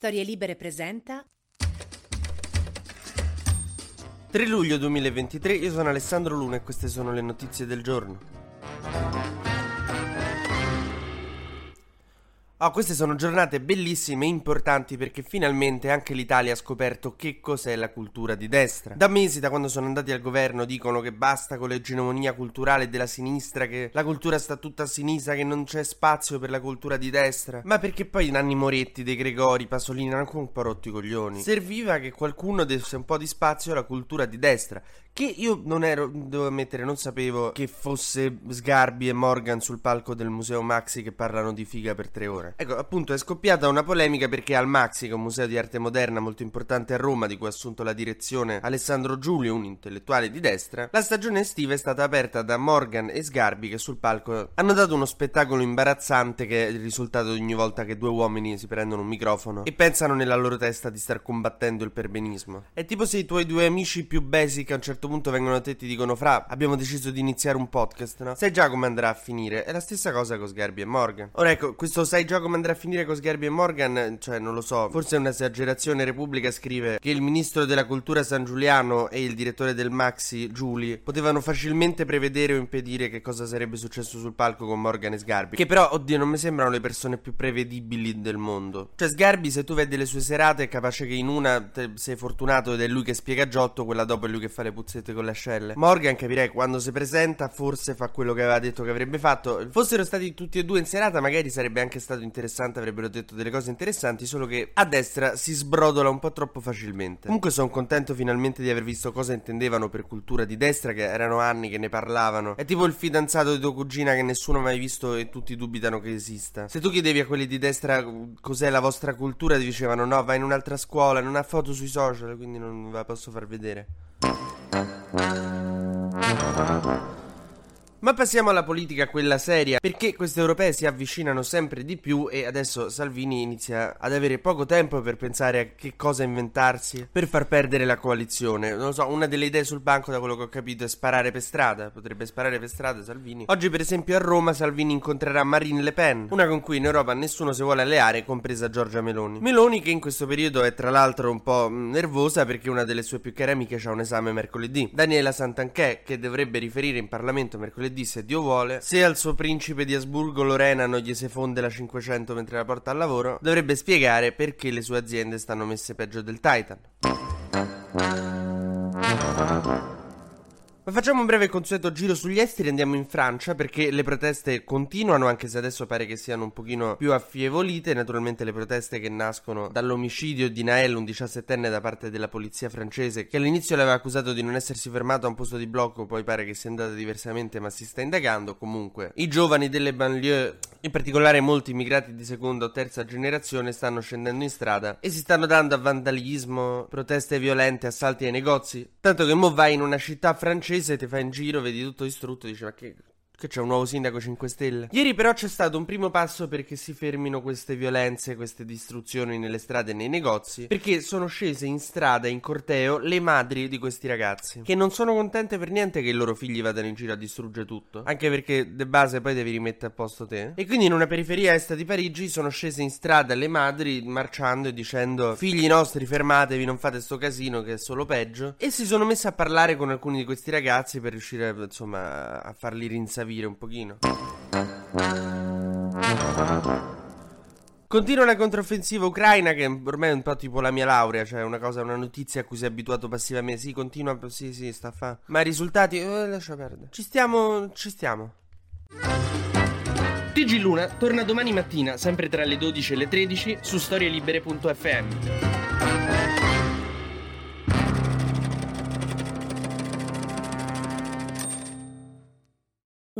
Storie Libere presenta 3 luglio 2023, io sono Alessandro Luna e queste sono le notizie del giorno. Oh, queste sono giornate bellissime e importanti perché finalmente anche l'Italia ha scoperto che cos'è la cultura di destra. Da mesi, da quando sono andati al governo, dicono che basta con l'egemonia culturale della sinistra, che la cultura sta tutta a sinistra, che non c'è spazio per la cultura di destra. Ma perché poi Nanni Moretti, De Gregori, Pasolini hanno anche un po' rotto i coglioni. Serviva che qualcuno desse un po' di spazio alla cultura di destra. Che io non ero, devo ammettere, non sapevo che fosse Sgarbi e Morgan sul palco del Museo Maxi che parlano di figa per tre ore. Ecco, appunto, è scoppiata una polemica perché al Maxi, che è un museo di arte moderna molto importante a Roma, di cui ha assunto la direzione Alessandro Giulio, un intellettuale di destra, la stagione estiva è stata aperta da Morgan e Sgarbi che sul palco hanno dato uno spettacolo imbarazzante che è il risultato di ogni volta che due uomini si prendono un microfono e pensano nella loro testa di star combattendo il perbenismo. È tipo se i tuoi due amici più basic a un certo punto vengono a te e ti dicono Fra, abbiamo deciso di iniziare un podcast, no? Sai già come andrà a finire. È la stessa cosa con Sgarbi e Morgan. Ora ecco, questo sai già come andrà a finire con Sgarbi e Morgan, cioè non lo so, forse è un'esagerazione. Repubblica scrive che il ministro della cultura San Giuliano e il direttore del Maxi, Giuli, potevano facilmente prevedere o impedire che cosa sarebbe successo sul palco con Morgan e Sgarbi. Che però, oddio, non mi sembrano le persone più prevedibili del mondo. Cioè Sgarbi, se tu vedi le sue serate, è capace che in una sei fortunato ed è lui che spiega Giotto, quella dopo è lui che fa le puzzette con le ascelle. Morgan capirei quando si presenta forse fa quello che aveva detto che avrebbe fatto. Fossero stati tutti e due in serata magari sarebbe anche stato interessante, avrebbero detto delle cose interessanti, solo che a destra si sbrodola un po' troppo facilmente. Comunque sono contento finalmente di aver visto cosa intendevano per cultura di destra, che erano anni che ne parlavano. È tipo il fidanzato di tua cugina che nessuno ha mai visto e tutti dubitano che esista. Se tu chiedevi a quelli di destra cos'è la vostra cultura, ti dicevano no, vai in un'altra scuola, non ha foto sui social, quindi non la posso far vedere. Thank you. Ma passiamo alla politica, quella seria, perché queste europee si avvicinano sempre di più e adesso Salvini inizia ad avere poco tempo per pensare a che cosa inventarsi per far perdere la coalizione. Non lo so, una delle idee sul banco, da quello che ho capito, è sparare per strada. Potrebbe sparare per strada Salvini. Oggi, per esempio, a Roma Salvini incontrerà Marine Le Pen, una con cui in Europa nessuno si vuole alleare, compresa Giorgia Meloni. Meloni, che in questo periodo è tra l'altro un po' nervosa perché una delle sue più care amiche ha un esame mercoledì. Daniela Santanchè, che dovrebbe riferire in Parlamento mercoledì mercoledì, se Dio vuole, se al suo principe di Asburgo Lorena non gli si fonde la 500 mentre la porta al lavoro, dovrebbe spiegare perché le sue aziende stanno messe peggio del Titan. Facciamo un breve consueto giro sugli esteri e andiamo in Francia perché le proteste continuano anche se adesso pare che siano un pochino più affievolite, naturalmente le proteste che nascono dall'omicidio di Nael, un 17enne da parte della polizia francese che all'inizio l'aveva accusato di non essersi fermato a un posto di blocco, poi pare che sia andata diversamente ma si sta indagando, comunque i giovani delle banlieue, in particolare molti immigrati di seconda o terza generazione stanno scendendo in strada e si stanno dando a vandalismo, proteste violente, assalti ai negozi, tanto che mo vai in una città francese francese ti fa in giro, vedi tutto distrutto, dici ma che che c'è un nuovo sindaco 5 Stelle. Ieri però c'è stato un primo passo perché si fermino queste violenze, queste distruzioni nelle strade e nei negozi, perché sono scese in strada, in corteo, le madri di questi ragazzi, che non sono contente per niente che i loro figli vadano in giro a distruggere tutto, anche perché de base poi devi rimettere a posto te. E quindi in una periferia est di Parigi sono scese in strada le madri marciando e dicendo figli nostri fermatevi, non fate sto casino che è solo peggio, e si sono messe a parlare con alcuni di questi ragazzi per riuscire insomma a farli rinsavire capire un pochino. Continua la controffensiva ucraina che ormai è un po' tipo la mia laurea, cioè una cosa, una notizia a cui si è abituato passivamente. Sì, continua, sì, sì, sta a fa. Ma i risultati, eh, lascia perdere. Ci stiamo, ci stiamo. TG Luna torna domani mattina, sempre tra le 12 e le 13, su storielibere.fm.